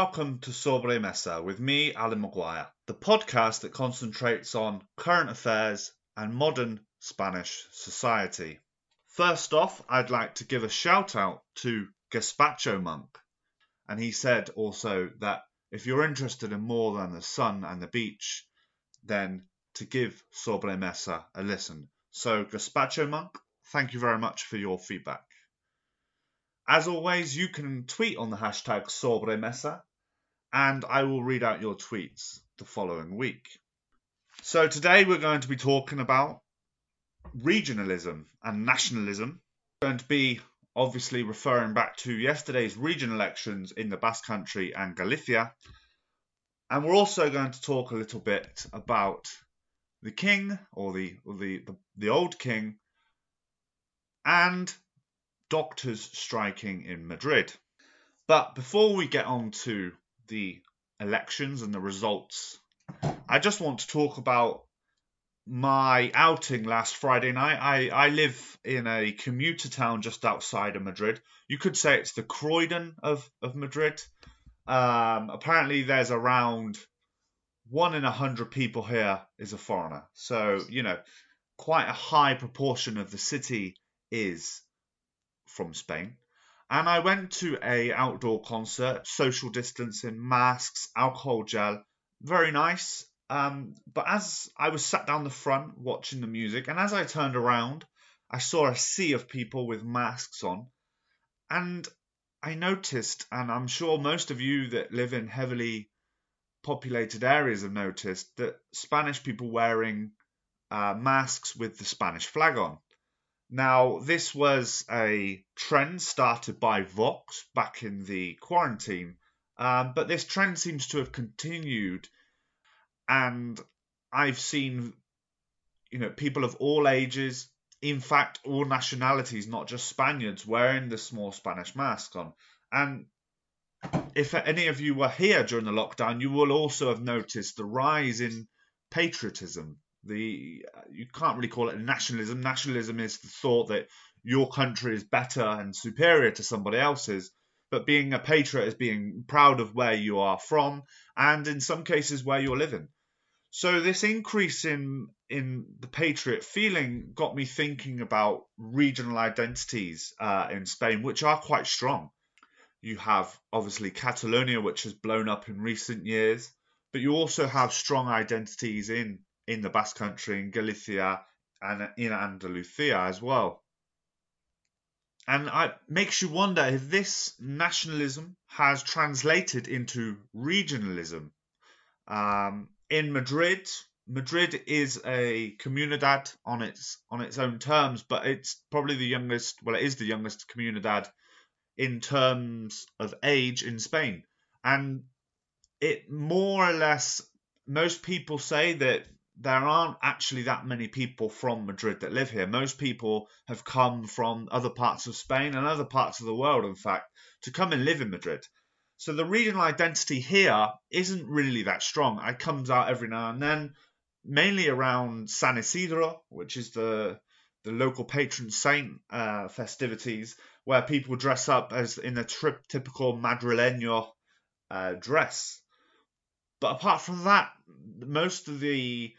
welcome to Sobre Mesa with me, Alan Maguire, the podcast that concentrates on current affairs and modern Spanish society. First off, I'd like to give a shout out to Gaspacho Monk, and he said also that if you're interested in more than the sun and the beach, then to give Sobre Mesa a listen. So, Gaspacho Monk, thank you very much for your feedback. As always, you can tweet on the hashtag SobreMesa, and I will read out your tweets the following week. So today we're going to be talking about regionalism and nationalism. We're going to be obviously referring back to yesterday's region elections in the Basque Country and Galicia. And we're also going to talk a little bit about the king or the or the, the, the old king and doctors striking in Madrid. But before we get on to the elections and the results, I just want to talk about my outing last Friday night. I, I live in a commuter town just outside of Madrid. You could say it's the Croydon of, of Madrid. Um, apparently, there's around one in a hundred people here is a foreigner. So, you know, quite a high proportion of the city is from Spain. And I went to a outdoor concert, social distancing, masks, alcohol gel, very nice. Um, but as I was sat down the front watching the music, and as I turned around, I saw a sea of people with masks on, and I noticed, and I'm sure most of you that live in heavily populated areas have noticed that Spanish people wearing uh, masks with the Spanish flag on. Now, this was a trend started by Vox back in the quarantine, um, but this trend seems to have continued, and I've seen, you know, people of all ages, in fact, all nationalities, not just Spaniards, wearing the small Spanish mask on. And if any of you were here during the lockdown, you will also have noticed the rise in patriotism the you can't really call it nationalism. Nationalism is the thought that your country is better and superior to somebody else's. But being a patriot is being proud of where you are from and in some cases where you're living. So this increase in in the patriot feeling got me thinking about regional identities uh, in Spain, which are quite strong. You have obviously Catalonia, which has blown up in recent years, but you also have strong identities in in the Basque Country, in Galicia, and in Andalusia as well. And it makes you wonder if this nationalism has translated into regionalism. Um, in Madrid, Madrid is a comunidad on its on its own terms, but it's probably the youngest. Well, it is the youngest comunidad in terms of age in Spain, and it more or less most people say that there aren't actually that many people from Madrid that live here. Most people have come from other parts of Spain and other parts of the world, in fact, to come and live in Madrid. So the regional identity here isn't really that strong. It comes out every now and then, mainly around San Isidro, which is the the local patron saint uh, festivities, where people dress up as in a trip, typical Madrileño uh, dress. But apart from that, most of the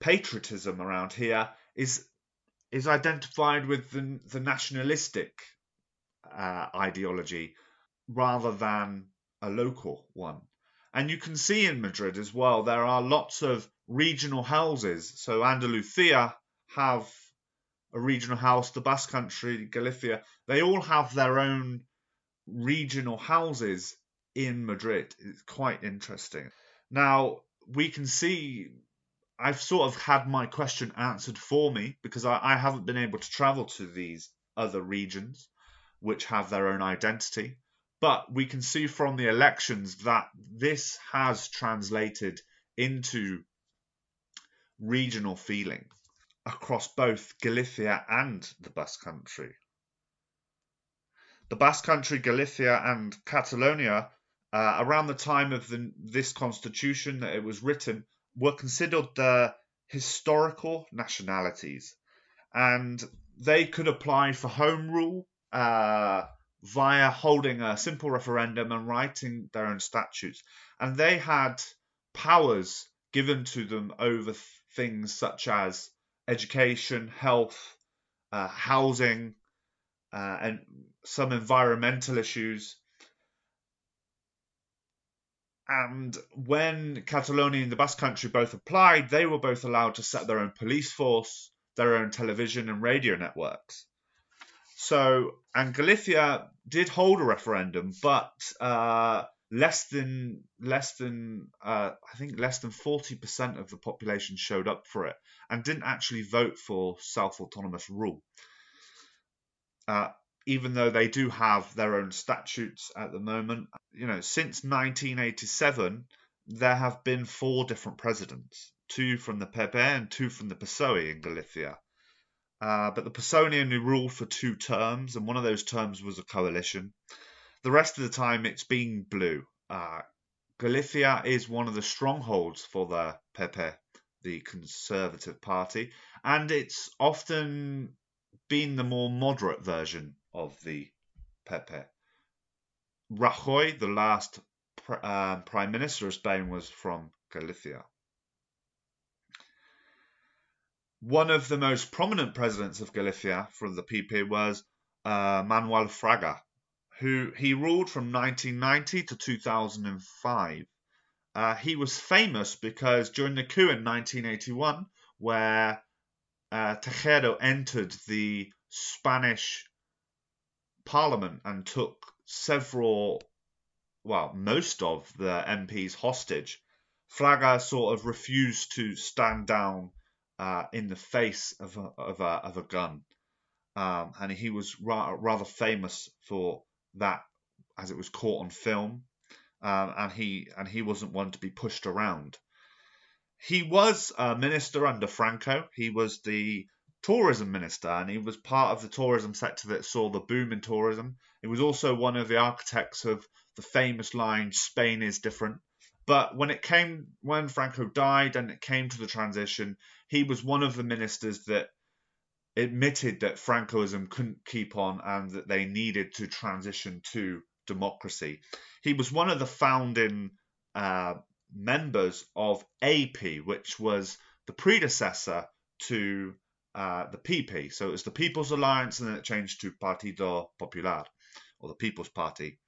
patriotism around here is is identified with the, the nationalistic uh, ideology rather than a local one. And you can see in Madrid as well, there are lots of regional houses. So Andalusia have a regional house, the Basque Country, Galicia, they all have their own regional houses in Madrid. It's quite interesting. Now, we can see I've sort of had my question answered for me because I, I haven't been able to travel to these other regions which have their own identity. But we can see from the elections that this has translated into regional feeling across both Galicia and the Basque Country. The Basque Country, Galicia, and Catalonia, uh, around the time of the, this constitution that it was written, were considered the historical nationalities, and they could apply for home rule uh, via holding a simple referendum and writing their own statutes. And they had powers given to them over things such as education, health, uh, housing, uh, and some environmental issues. And when Catalonia and the Basque Country both applied, they were both allowed to set their own police force, their own television and radio networks. So, and Galicia did hold a referendum, but uh, less than less than uh, I think less than forty percent of the population showed up for it and didn't actually vote for self autonomous rule. Uh, even though they do have their own statutes at the moment, you know, since 1987 there have been four different presidents, two from the Pepe and two from the PSOE in Galicia. Uh, but the PSOE only ruled for two terms, and one of those terms was a coalition. The rest of the time, it's been blue. Uh, Galicia is one of the strongholds for the Pepe, the Conservative Party, and it's often been the more moderate version of the PP. Rajoy, the last uh, Prime Minister of Spain, was from Galicia. One of the most prominent presidents of Galicia from the PP was uh, Manuel Fraga, who he ruled from 1990 to 2005. Uh, he was famous because during the coup in 1981, where uh, Tejero entered the Spanish parliament and took several, well, most of the MPs hostage, Fraga sort of refused to stand down uh, in the face of a, of a, of a gun. Um, and he was ra- rather famous for that, as it was caught on film. Um, and he and he wasn't one to be pushed around. He was a minister under Franco. He was the tourism minister, and he was part of the tourism sector that saw the boom in tourism. He was also one of the architects of the famous line "Spain is different." But when it came, when Franco died and it came to the transition, he was one of the ministers that admitted that Francoism couldn't keep on and that they needed to transition to democracy. He was one of the founding uh, members of AP, which was the predecessor to uh, the PP. So it was the People's Alliance and then it changed to Partido Popular, or the People's Party.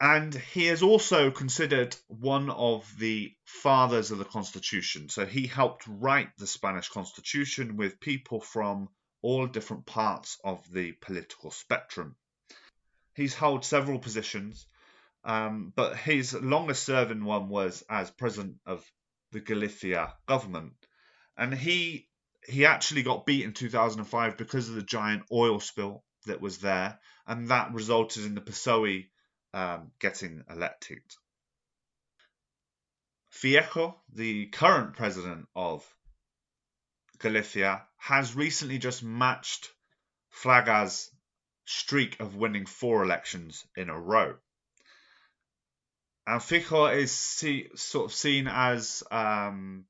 And he is also considered one of the fathers of the Constitution. So he helped write the Spanish Constitution with people from all different parts of the political spectrum. He's held several positions, um, but his longest serving one was as president of the Galicia government. And he he actually got beat in 2005 because of the giant oil spill that was there, and that resulted in the PSOE um, getting elected. Feijóo, the current president of Galicia, has recently just matched Fraga's streak of winning four elections in a row. And Feijóo is see, sort of seen as um,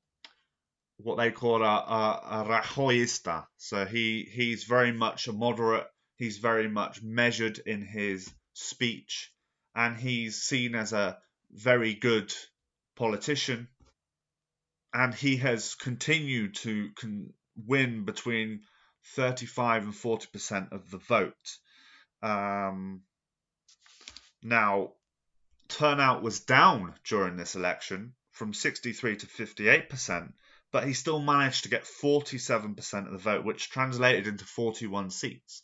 what they call a, a, a Rajoyista. So he, he's very much a moderate, he's very much measured in his speech and he's seen as a very good politician. And he has continued to con- win between 35 and 40% of the vote. Um, now, turnout was down during this election from 63 to 58%, but he still managed to get 47% of the vote, which translated into 41 seats.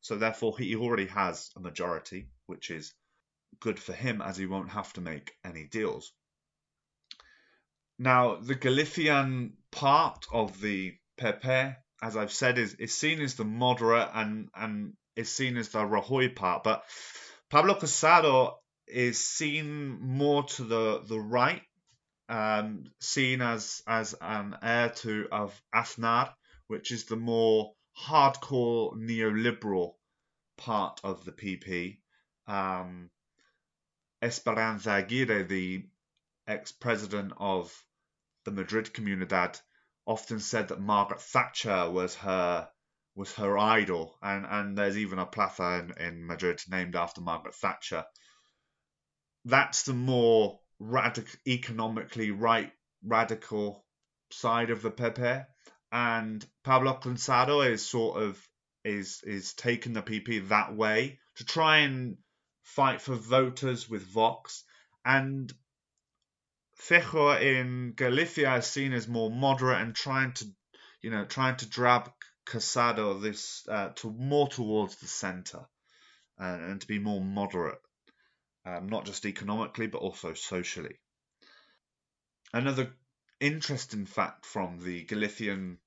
So, therefore, he already has a majority, which is good for him as he won't have to make any deals. Now, the Galician part of the PP, as I've said, is, is seen as the moderate and, and is seen as the Rajoy part, but Pablo Casado is seen more to the, the right, um, seen as, as an heir to of Aznar, which is the more hardcore neoliberal part of the PP. Um, Esperanza Aguirre, the ex-president of the Madrid Comunidad, often said that Margaret Thatcher was her was her idol, and and there's even a plaza in, in Madrid named after Margaret Thatcher. That's the more radical, economically right radical side of the PP, and Pablo Casado is sort of is is taking the PP that way to try and fight for voters with Vox, and Feijóo in Galicia is seen as more moderate and trying to, you know, trying to drag Casado this uh, to more towards the centre and, and, to be more moderate, um, not just economically but also socially. Another interesting fact from the Galician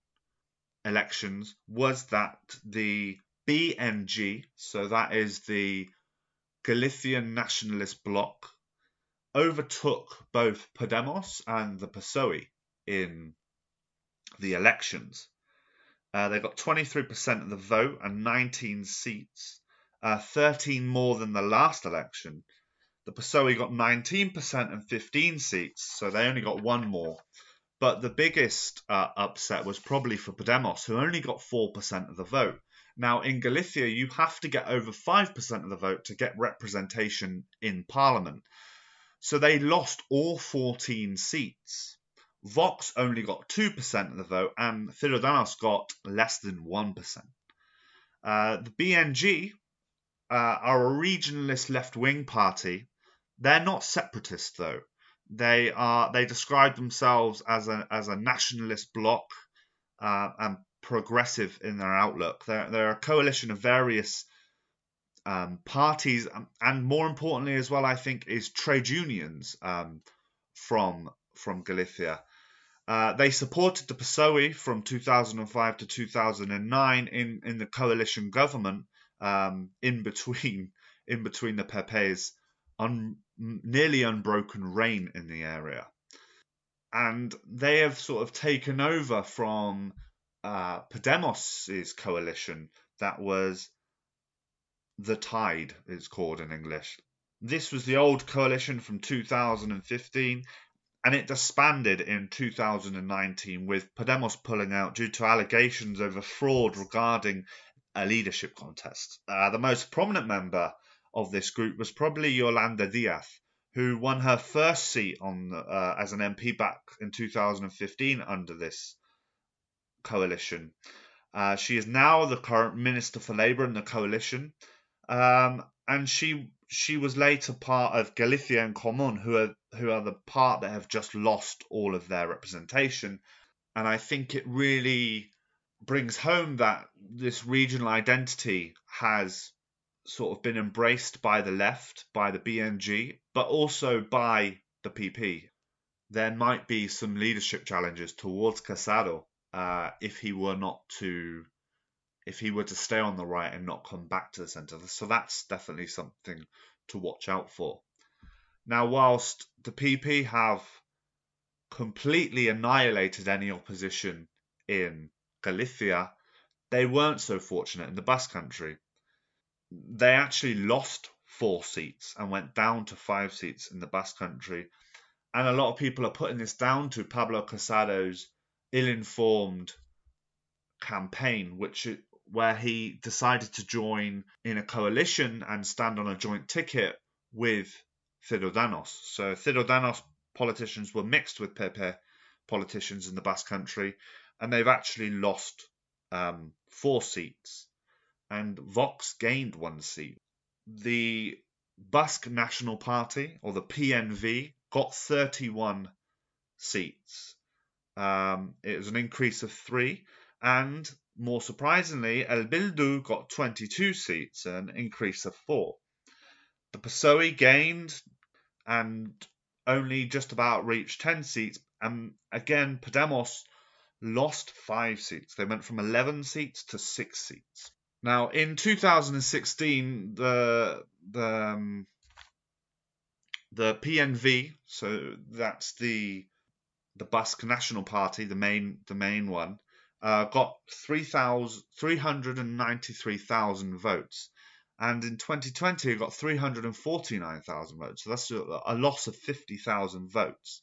elections was that the BNG, so that is the Galician Nationalist Bloc, overtook both Podemos and the PSOE in the elections. Uh, they got 23% of the vote and 19 seats, uh, 13 more than the last election. The PSOE got 19% and 15 seats, so they only got one more. But the biggest uh, upset was probably for Podemos, who only got 4% of the vote. Now, in Galicia, you have to get over 5% of the vote to get representation in parliament. So they lost all 14 seats. Vox only got 2% of the vote, and Ciudadanos got less than 1%. Uh, the BNG uh, are a regionalist left wing party. They're not separatist, though. They are. They describe themselves as a as a nationalist bloc uh, and progressive in their outlook. They're, they're a coalition of various um, parties, um, and more importantly as well, I think, is trade unions um, from from Galicia. Uh, they supported the PSOE from 2005 to 2009 in, in the coalition government um, in between in between the PP's un, nearly unbroken reign in the area, and they have sort of taken over from uh, Podemos's coalition that was the Tide, it's called in English. This was the old coalition from 2015, and it disbanded in 2019 with Podemos pulling out due to allegations over fraud regarding a leadership contest. Uh, the most prominent member of this group was probably Yolanda Diaz, who won her first seat on uh, as an MP back in 2015 under this coalition. Uh, she is now the current Minister for Labour in the coalition, um, and she she was later part of Galicia en Común, who are who are the part that have just lost all of their representation. And I think it really brings home that this regional identity has sort of been embraced by the left, by the BNG, but also by the PP. There might be some leadership challenges towards Casado uh, if he were not to if he were to stay on the right and not come back to the centre. So that's definitely something to watch out for. Now, whilst the PP have completely annihilated any opposition in Galicia, they weren't so fortunate in the Basque Country. They actually lost four seats and went down to five seats in the Basque Country. And a lot of people are putting this down to Pablo Casado's ill informed campaign, which where he decided to join in a coalition and stand on a joint ticket with Ciudadanos. So Ciudadanos politicians were mixed with PP politicians in the Basque Country, and they've actually lost um, four seats, and Vox gained one seat. The Basque National Party, or the PNV, got 31 seats. Um, it was an increase of three, and more surprisingly, El Bildu got 22 seats, an increase of four. The PSOE gained and only just about reached 10 seats, and again, Podemos lost five seats. They went from 11 seats to six seats. Now, in 2016, the the um, the PNV, so that's the the Basque National Party, the main the main one, uh, got 393,000 votes. And in 2020, it got 349,000 votes. So that's a, a loss of 50,000 votes.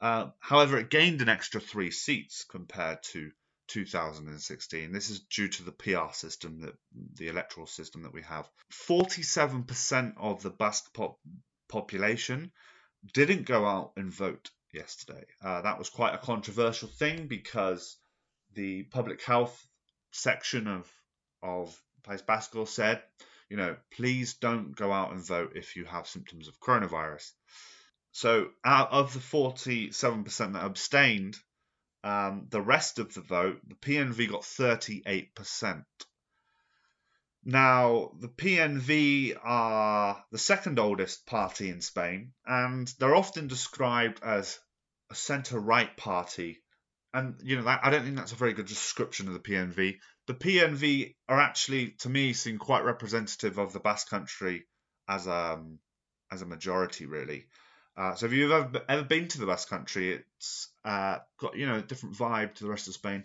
Uh, however, it gained an extra three seats compared to 2016. This is due to the PR system that the electoral system that we have. 47% of the Basque pop- population didn't go out and vote yesterday. Uh, that was quite a controversial thing because the public health section of of País Vasco said, you know, please don't go out and vote if you have symptoms of coronavirus. So out of the 47% that abstained, um, the rest of the vote, the PNV got 38%. Now, the PNV are the second oldest party in Spain, and they're often described as a centre right party. And, you know, I don't think that's a very good description of the PNV. The PNV are actually, to me, seem quite representative of the Basque country as a, um, as a majority, really. Uh, so, if you've ever, ever been to the Basque country, it's uh, got, you know, a different vibe to the rest of Spain.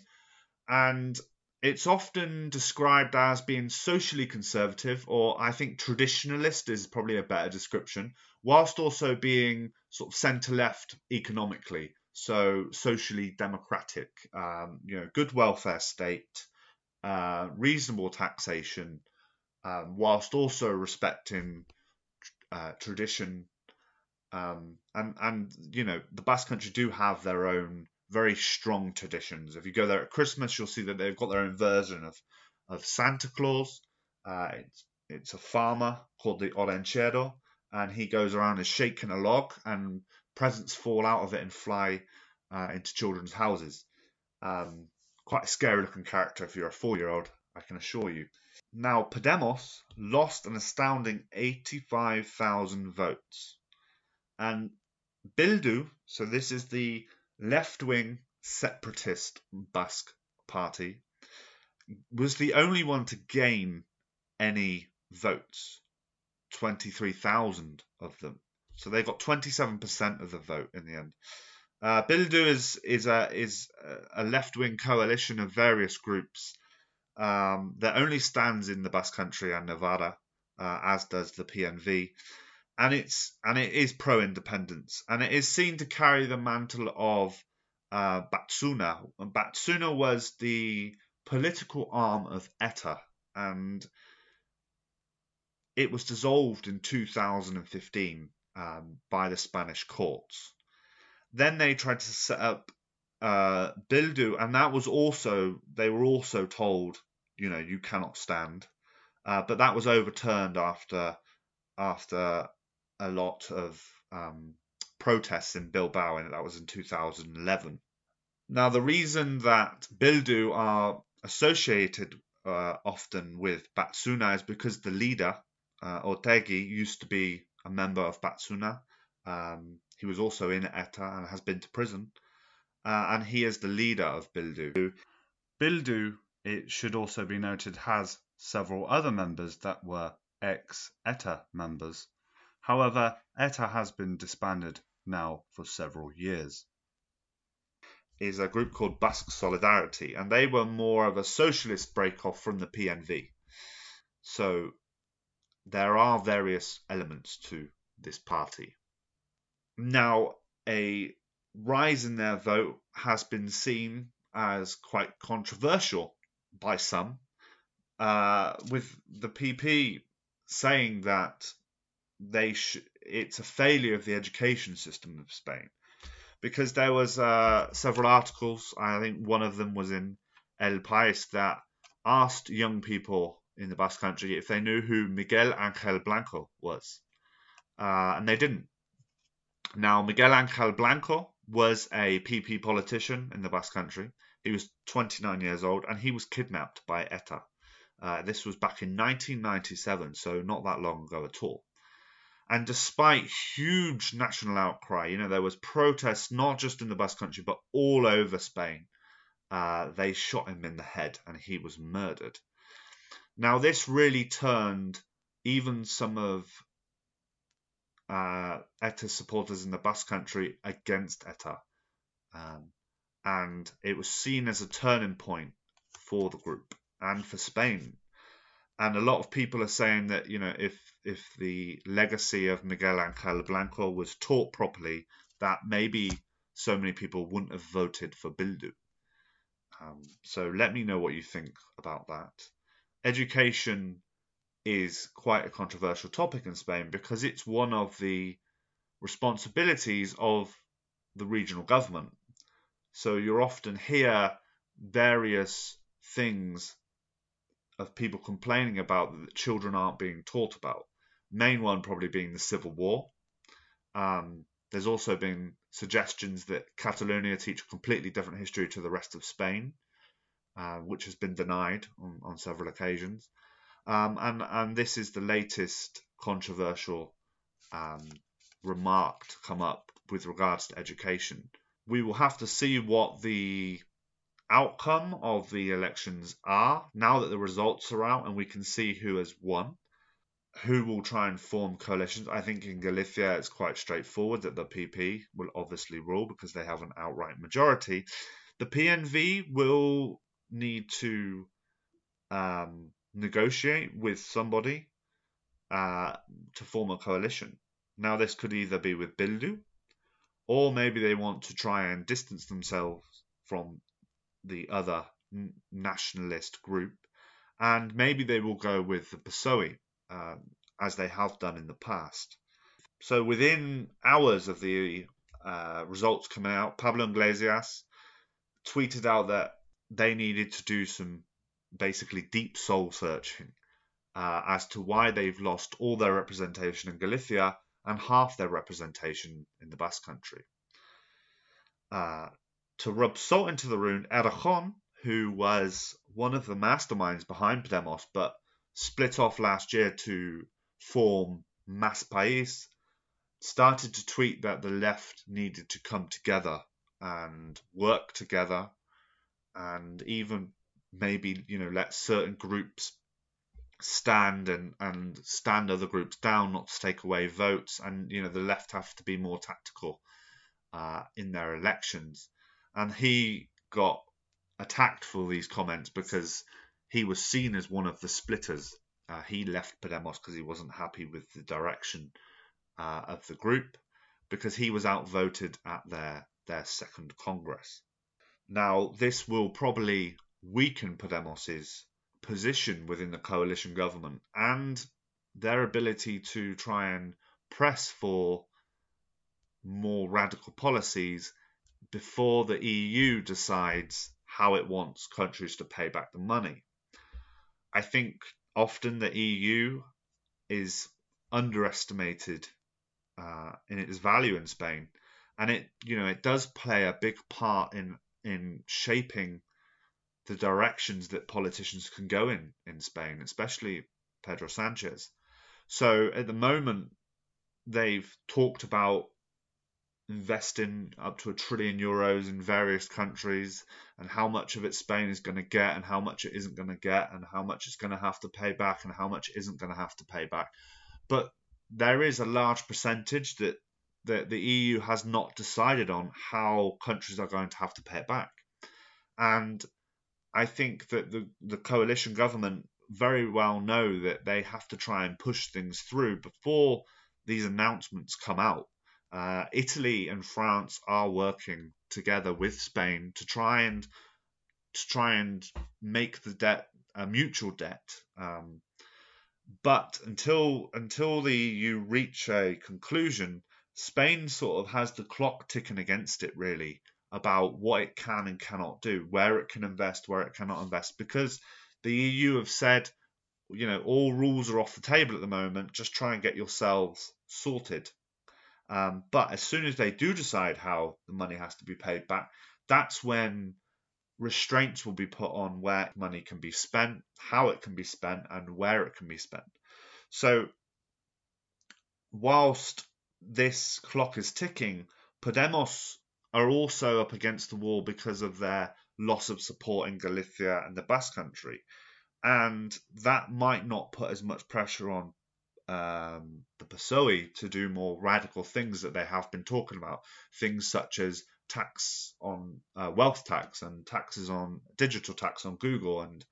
And it's often described as being socially conservative, or I think traditionalist is probably a better description, whilst also being sort of centre left economically. So socially democratic, um, you know, good welfare state, uh, reasonable taxation, um, whilst also respecting uh, tradition. Um, and and you know, the Basque Country do have their own very strong traditions. If you go there at Christmas, you'll see that they've got their own version of of Santa Claus. Uh, it's it's a farmer called the Olentzero, and he goes around and shaking a log, and presents fall out of it and fly uh, into children's houses. Um, quite a scary looking character if you're a four year old, I can assure you. Now, Podemos lost an astounding 85,000 votes. And Bildu, so this is the left wing separatist Basque party, was the only one to gain any votes 23,000 of them. So they got 27% of the vote in the end. Uh, Bildu is is a is a left wing coalition of various groups um, that only stands in the Basque Country and Navarra, uh, as does the PNV and it's and it is pro independence, and it is seen to carry the mantle of uh, Batasuna. And Batasuna was the political arm of ETA, and it was dissolved in 2015 um, by the Spanish courts. Then they tried to set up uh, Bildu, and that was also they were also told, you know, you cannot stand, uh, but that was overturned after after a lot of um, protests in Bilbao, and that was in 2011. Now, the reason that Bildu are associated uh, often with Batasuna is because the leader, uh, Otegi, used to be a member of Batasuna. Um, he was also in ETA and has been to prison. Uh, and he is the leader of Bildu. Bildu, it should also be noted, has several other members that were ex ETA members. However, ETA has been disbanded now for several years. Is a group called Basque Solidarity, and they were more of a socialist break-off from the PNV. So there are various elements to this party. Now, a rise in their vote has been seen as quite controversial by some, uh, with the PP saying that they sh- it's a failure of the education system of Spain because there was uh, several articles. I think one of them was in El País that asked young people in the Basque Country if they knew who Miguel Angel Blanco was, uh, and they didn't. Now, Miguel Angel Blanco was a PP politician in the Basque Country. He was 29 years old and he was kidnapped by ETA. Uh, this was back in 1997, so not that long ago at all. And despite huge national outcry, you know, there was protests not just in the Basque Country but all over Spain. Uh, they shot him in the head and he was murdered. Now, this really turned even some of uh, ETA supporters in the Basque Country against ETA. Um, and it was seen as a turning point for the group and for Spain. And a lot of people are saying that, you know, if if the legacy of Miguel Angel Blanco was taught properly, that maybe so many people wouldn't have voted for Bildu. Um, so let me know what you think about that. Education is quite a controversial topic in Spain because it's one of the responsibilities of the regional government. So you often hear various things of people complaining about that children aren't being taught about. Main one probably being the civil war. Um, there's also been suggestions that Catalonia teach a completely different history to the rest of Spain, uh, which has been denied on, on several occasions. Um, and and this is the latest controversial um, remark to come up with regards to education. We will have to see what the outcome of the elections are now that the results are out and we can see who has won who will try and form coalitions. I think in Galicia it's quite straightforward that the PP will obviously rule because they have an outright majority. The PNV will need to um, negotiate with somebody uh, to form a coalition. Now, this could either be with Bildu, or maybe they want to try and distance themselves from the other nationalist group, and maybe they will go with the PSOE um, as they have done in the past. So within hours of the uh, results coming out, Pablo Iglesias tweeted out that they needed to do some basically deep soul searching uh, as to why they've lost all their representation in Galicia and half their representation in the Basque Country. Uh, to rub salt into the wound, Errejón, who was one of the masterminds behind Podemos, but split off last year to form Más País, started to tweet that the left needed to come together and work together and even maybe, you know, let certain groups stand and, and stand other groups down, not to take away votes. And, you know, the left have to be more tactical uh, in their elections. And he got attacked for these comments because he was seen as one of the splitters. Uh, he left Podemos because he wasn't happy with the direction uh, of the group because he was outvoted at their their second congress. Now, this will probably weaken Podemos's position within the coalition government and their ability to try and press for more radical policies before the EU decides how it wants countries to pay back the money. I think often the EU is underestimated uh, in its value in Spain, and it you know it does play a big part in in shaping the directions that politicians can go in in Spain, especially Pedro Sanchez. So at the moment, they've talked about investing up to a trillion euros in various countries and how much of it Spain is going to get and how much it isn't going to get and how much it's going to have to pay back and how much it isn't going to have to pay back. But there is a large percentage that, that the EU has not decided on how countries are going to have to pay it back. And I think that the, the coalition government very well know that they have to try and push things through before these announcements come out uh, Italy and France are working together with Spain to try and to try and make the debt a mutual debt. Um, but until until the you reach a conclusion, Spain sort of has the clock ticking against it really about what it can and cannot do, where it can invest, where it cannot invest, because the EU have said, you know, all rules are off the table at the moment. Just try and get yourselves sorted. Um, but as soon as they do decide how the money has to be paid back, that's when restraints will be put on where money can be spent, how it can be spent, and where it can be spent. So, whilst this clock is ticking, Podemos are also up against the wall because of their loss of support in Galicia and the Basque Country. And that might not put as much pressure on um, the PSOE to do more radical things that they have been talking about, things such as tax on uh, wealth tax and taxes on digital tax on Google and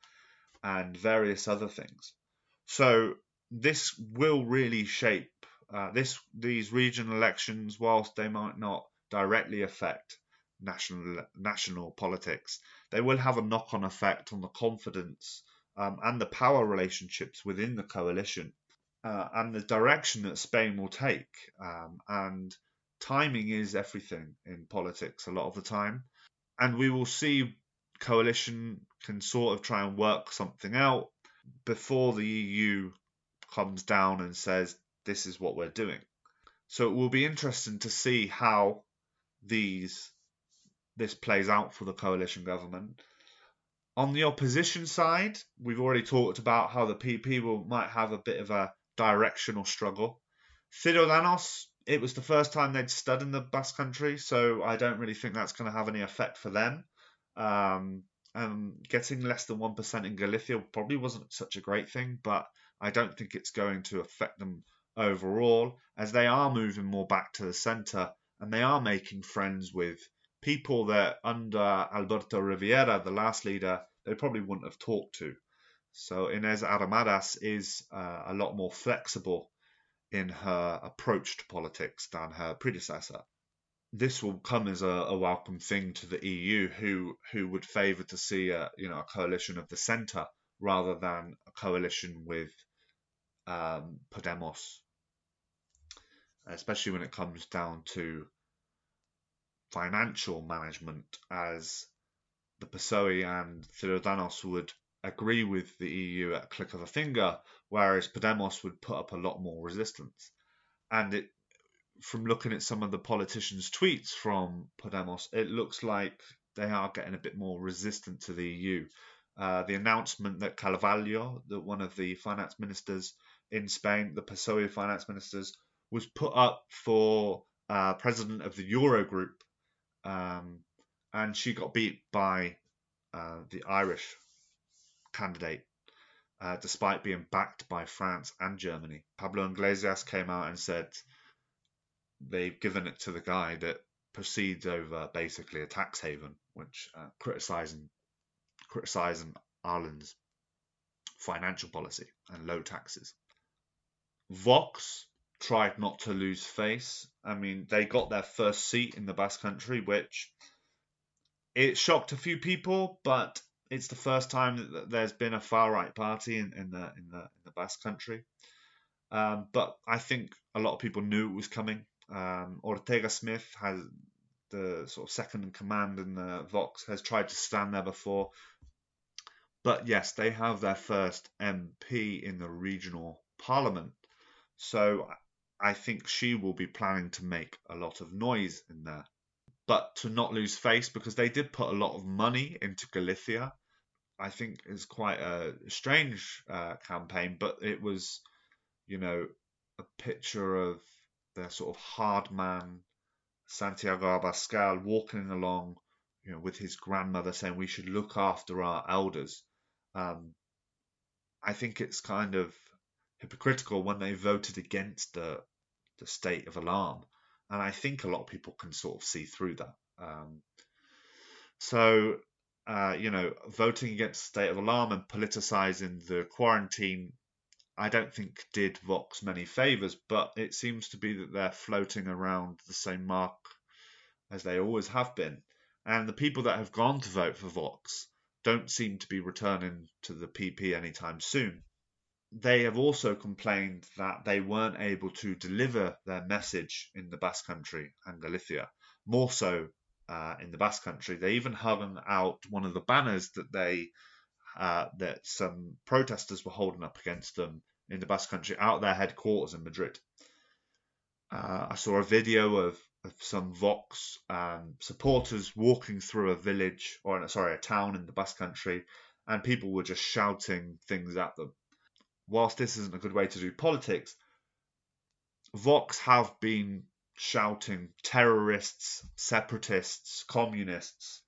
and various other things. So this will really shape uh, this these regional elections, whilst they might not directly affect national national politics, they will have a knock on effect on the confidence um, and the power relationships within the coalition uh, and the direction that Spain will take. Um, and timing is everything in politics a lot of the time. And we will see coalition can sort of try and work something out before the EU comes down and says, this is what we're doing. So it will be interesting to see how these this plays out for the coalition government. On the opposition side, we've already talked about how the PP will might have a bit of a directional struggle. Ciudadanos, it was the first time they'd stud in the Basque country, so I don't really think that's going to have any effect for them. Um, and getting less than 1% in Galicia probably wasn't such a great thing, but I don't think it's going to affect them overall, as they are moving more back to the centre and they are making friends with people that under Alberto Rivera, the last leader, they probably wouldn't have talked to. So Inés Arrimadas is uh, a lot more flexible in her approach to politics than her predecessor. This will come as a, a welcome thing to the EU, who who would favour to see a you know a coalition of the centre rather than a coalition with um, Podemos, especially when it comes down to financial management, as the PSOE and Ciudadanos would agree with the EU at a click of a finger, whereas Podemos would put up a lot more resistance. And it, from looking at some of the politicians' tweets from Podemos, it looks like they are getting a bit more resistant to the EU. Uh, the announcement that Carballo, that one of the finance ministers in Spain, the PSOE finance ministers, was put up for uh, president of the Eurogroup, um, and she got beat by uh, the Irish candidate, uh, despite being backed by France and Germany. Pablo Iglesias came out and said they've given it to the guy that proceeds over basically a tax haven, which uh, criticizing criticizing Ireland's financial policy and low taxes. Vox tried not to lose face. I mean, they got their first seat in the Basque Country, which it shocked a few people, but it's the first time that there's been a far right party in, in the in the in the Basque Country. Um, but I think a lot of people knew it was coming. Um, Ortega Smith has the sort of second in command in the Vox has tried to stand there before. But yes, they have their first MP in the regional parliament. So I think she will be planning to make a lot of noise in there. But to not lose face, because they did put a lot of money into Galicia, I think is quite a strange uh, campaign. But it was, you know, a picture of the sort of hard man Santiago Abascal walking along, you know, with his grandmother saying we should look after our elders. Um, I think it's kind of hypocritical when they voted against the the state of alarm, and I think a lot of people can sort of see through that. Um, so, uh, you know, voting against state of alarm and politicizing the quarantine, I don't think did Vox many favors, but it seems to be that they're floating around the same mark as they always have been. And the people that have gone to vote for Vox don't seem to be returning to the PP anytime soon they have also complained that they weren't able to deliver their message in the Basque Country and Galicia. More so uh, in the Basque Country, they even hung out one of the banners that they uh, that some protesters were holding up against them in the Basque Country out their headquarters in Madrid. Uh, I saw a video of, of some Vox um, supporters walking through a village or sorry a town in the Basque Country, and people were just shouting things at them whilst this isn't a good way to do politics, Vox have been shouting terrorists, separatists, communists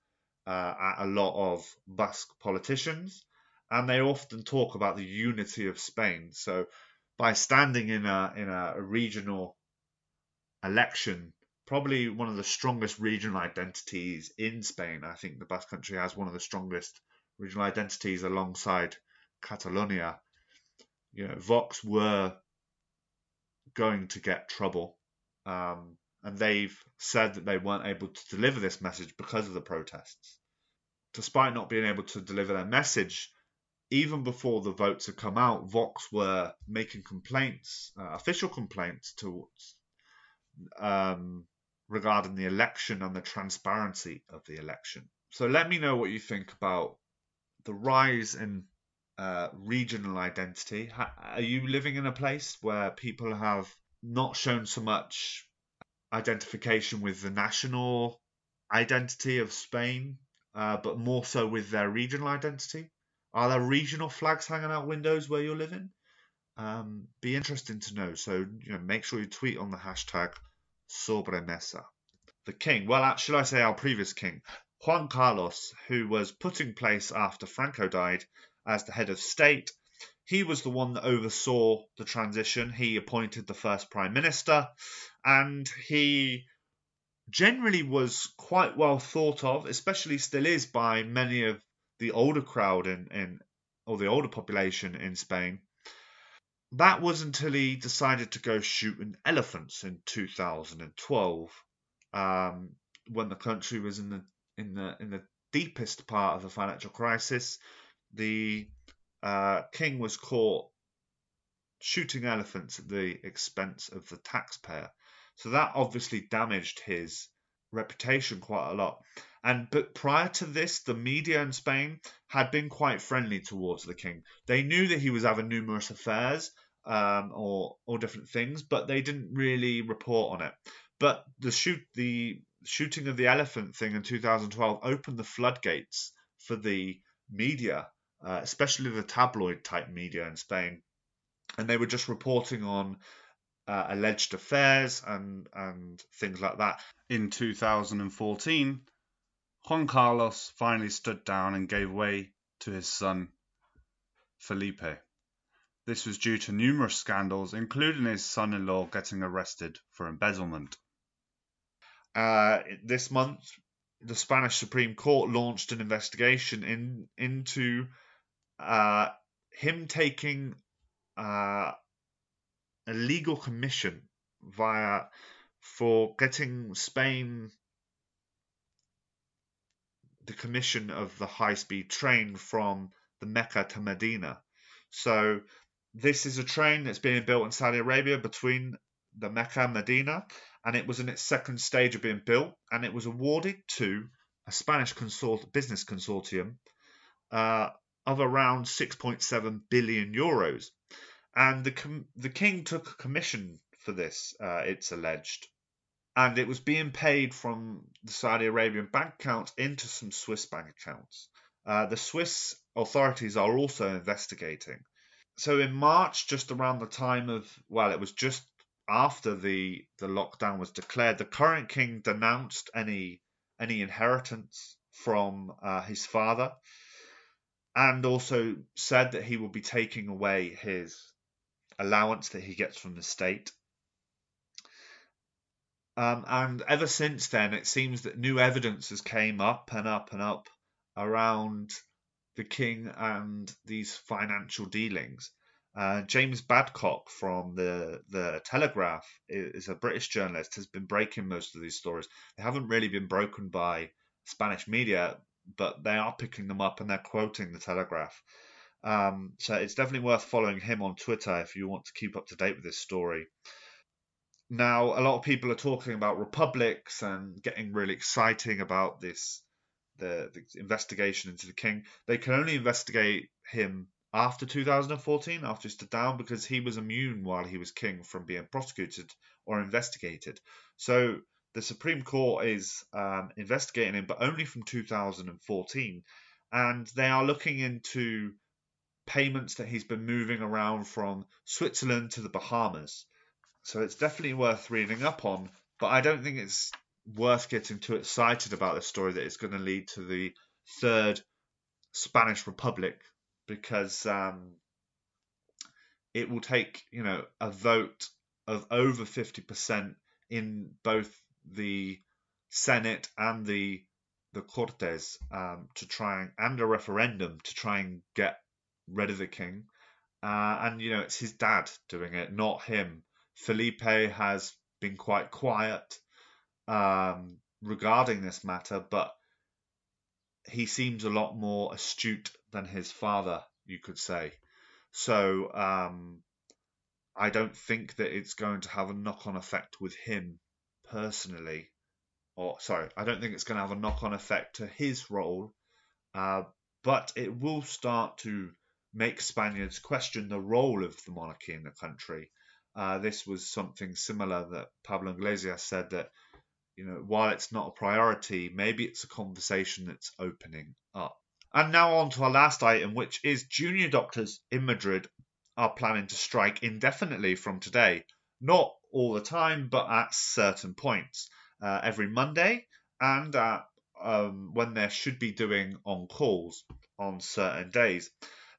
uh, at a lot of Basque politicians, and they often talk about the unity of Spain. So, by standing in a in a regional election, probably one of the strongest regional identities in Spain. I think the Basque Country has one of the strongest regional identities alongside Catalonia you know, Vox were going to get trouble. Um, and they've said that they weren't able to deliver this message because of the protests. Despite not being able to deliver their message, even before the votes had come out, Vox were making complaints, uh, official complaints towards um, regarding the election and the transparency of the election. So let me know what you think about the rise in uh, regional identity. Are you living in a place where people have not shown so much identification with the national identity of Spain, uh, but more so with their regional identity? Are there regional flags hanging out windows where you're living? Um, be interesting to know. So you know, make sure you tweet on the hashtag sobremesa. The king, well, should I say our previous king, Juan Carlos, who was put in place after Franco died as the head of state. He was the one that oversaw the transition. He appointed the first prime minister, and he generally was quite well thought of, especially still is by many of the older crowd in, in or the older population in Spain. That was until he decided to go shooting elephants in 2012, um, when the country was in the in the in the deepest part of the financial crisis. The uh, king was caught shooting elephants at the expense of the taxpayer. So that obviously damaged his reputation quite a lot. And but prior to this, the media in Spain had been quite friendly towards the king. They knew that he was having numerous affairs um, or or different things, but they didn't really report on it. But the shoot the shooting of the elephant thing in 2012 opened the floodgates for the media, uh, especially the tabloid type media in Spain, and they were just reporting on uh, alleged affairs and and things like that. In 2014, Juan Carlos finally stood down and gave way to his son Felipe. This was due to numerous scandals, including his son in law getting arrested for embezzlement. Uh, this month, the Spanish Supreme Court launched an investigation in into uh, him taking uh, a legal commission via for getting Spain the commission of the high speed train from the Mecca to Medina. So this is a train that's being built in Saudi Arabia between the Mecca and Medina, and it was in its second stage of being built, and it was awarded to a Spanish consort- business consortium uh, of around 6.7 billion euros. And the the king took a commission for this, uh, it's alleged, and it was being paid from the Saudi Arabian bank account into some Swiss bank accounts. Uh, the Swiss authorities are also investigating. So in March, just around the time of well, it was just after the the lockdown was declared, the current king denounced any any inheritance from uh, his father, and also said that he will be taking away his allowance that he gets from the state. Um, and ever since then, it seems that new evidence has came up and up and up around the king and these financial dealings. Uh, James Badcock from the the Telegraph is a British journalist. Has been breaking most of these stories. They haven't really been broken by Spanish media, but they are picking them up and they're quoting the Telegraph. Um, so it's definitely worth following him on Twitter if you want to keep up to date with this story. Now, a lot of people are talking about republics and getting really exciting about this, the, the investigation into the king. They can only investigate him after 2014, after he stood down, because he was immune while he was king from being prosecuted or investigated. So the Supreme Court is um, investigating him, but only from 2014. And they are looking into payments that he's been moving around from Switzerland to the Bahamas. So it's definitely worth reading up on, but I don't think it's worth getting too excited about this story that it's going to lead to the third Spanish Republic because um, it will take, you know, a vote of over 50% in both the Senate and the the Cortes um, to try and, and a referendum to try and get rid of the king. Uh, and you know, it's his dad doing it, not him. Felipe has been quite quiet. um, regarding this matter, but he seems a lot more astute than his father, you could say. So um, I don't think that it's going to have a knock on effect with him personally. Or, sorry, I don't think it's going to have a knock on effect to his role, uh, but it will start to make Spaniards question the role of the monarchy in the country. Uh, this was something similar that Pablo Iglesias said that, you know, while it's not a priority, maybe it's a conversation that's opening up. And now on to our last item, which is junior doctors in Madrid are planning to strike indefinitely from today. Not all the time, but at certain points. Uh, every Monday and at, um, when they should be doing on calls on certain days.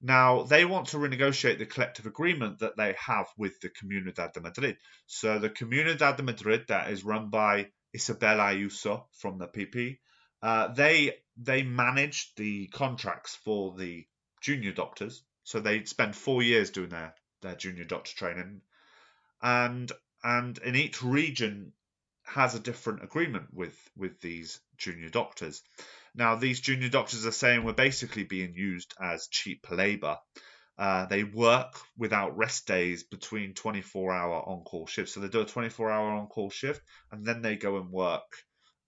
Now, they want to renegotiate the collective agreement that they have with the Comunidad de Madrid. So, the Comunidad de Madrid, that is run by Isabel Ayuso from the PP, uh, they they manage the contracts for the junior doctors. So they spend four years doing their, their junior doctor training, and and in each region has a different agreement with with these junior doctors. Now these junior doctors are saying we're basically being used as cheap labour. Uh, they work without rest days between 24 hour on call shifts. So they do a 24 hour on call shift and then they go and work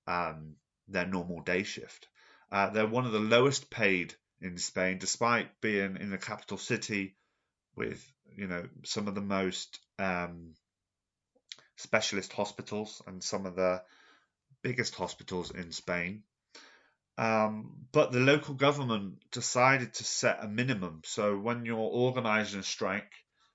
um, their normal day shift. Uh, they're one of the lowest paid in Spain, despite being in the capital city with you know some of the most um, specialist hospitals and some of the biggest hospitals in Spain. Um, but the local government decided to set a minimum. So when you're organising a strike,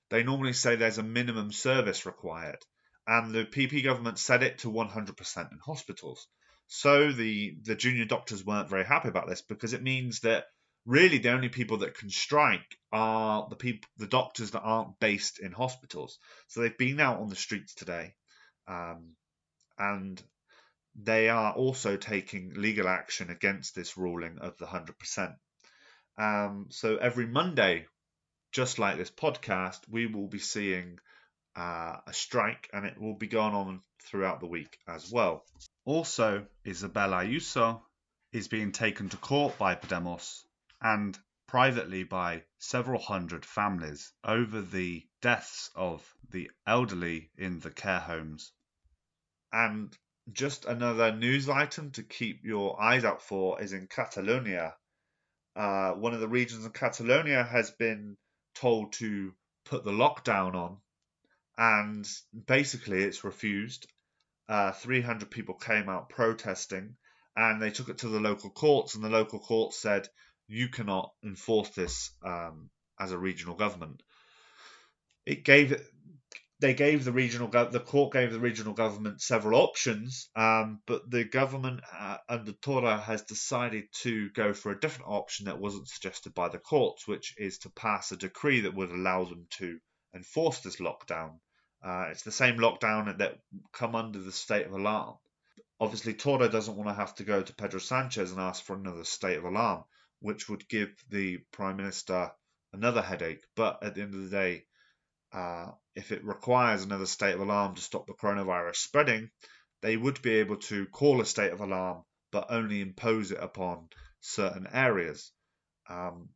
they normally say there's a minimum service required, and the PP government set it to 100% in hospitals. So the the junior doctors weren't very happy about this because it means that really the only people that can strike are the people the doctors that aren't based in hospitals. So they've been out on the streets today, um, and they are also taking legal action against this ruling of the hundred percent. Um, so every Monday, just like this podcast, we will be seeing uh, a strike, and it will be going on throughout the week as well. Also, Isabel Ayuso is being taken to court by Podemos and privately by several hundred families over the deaths of the elderly in the care homes. And just another news item to keep your eyes out for is in Catalonia. Uh, one of the regions in Catalonia has been told to put the lockdown on, and basically it's refused uh, 300 people came out protesting and they took it to the local courts and the local courts said you cannot enforce this um, as a regional government. It gave they gave the regional the court gave the regional government several options um, but the government uh, under Torra has decided to go for a different option that wasn't suggested by the courts which is to pass a decree that would allow them to enforce this lockdown. Uh, it's the same lockdown that come under the state of alarm. Obviously, Torra doesn't want to have to go to Pedro Sanchez and ask for another state of alarm, which would give the Prime Minister another headache. But at the end of the day, uh, if it requires another state of alarm to stop the coronavirus spreading, they would be able to call a state of alarm, but only impose it upon certain areas. Um,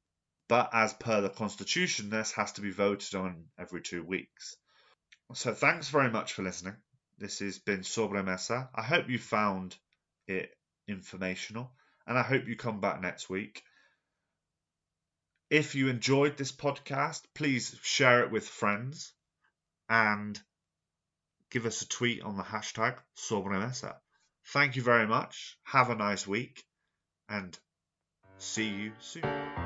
but as per the constitution, this has to be voted on every two weeks. So thanks very much for listening. This has been Sobremesa. I hope you found it informational and I hope you come back next week. If you enjoyed this podcast, please share it with friends and give us a tweet on the hashtag Sobremesa. Thank you very much. Have a nice week and see you soon.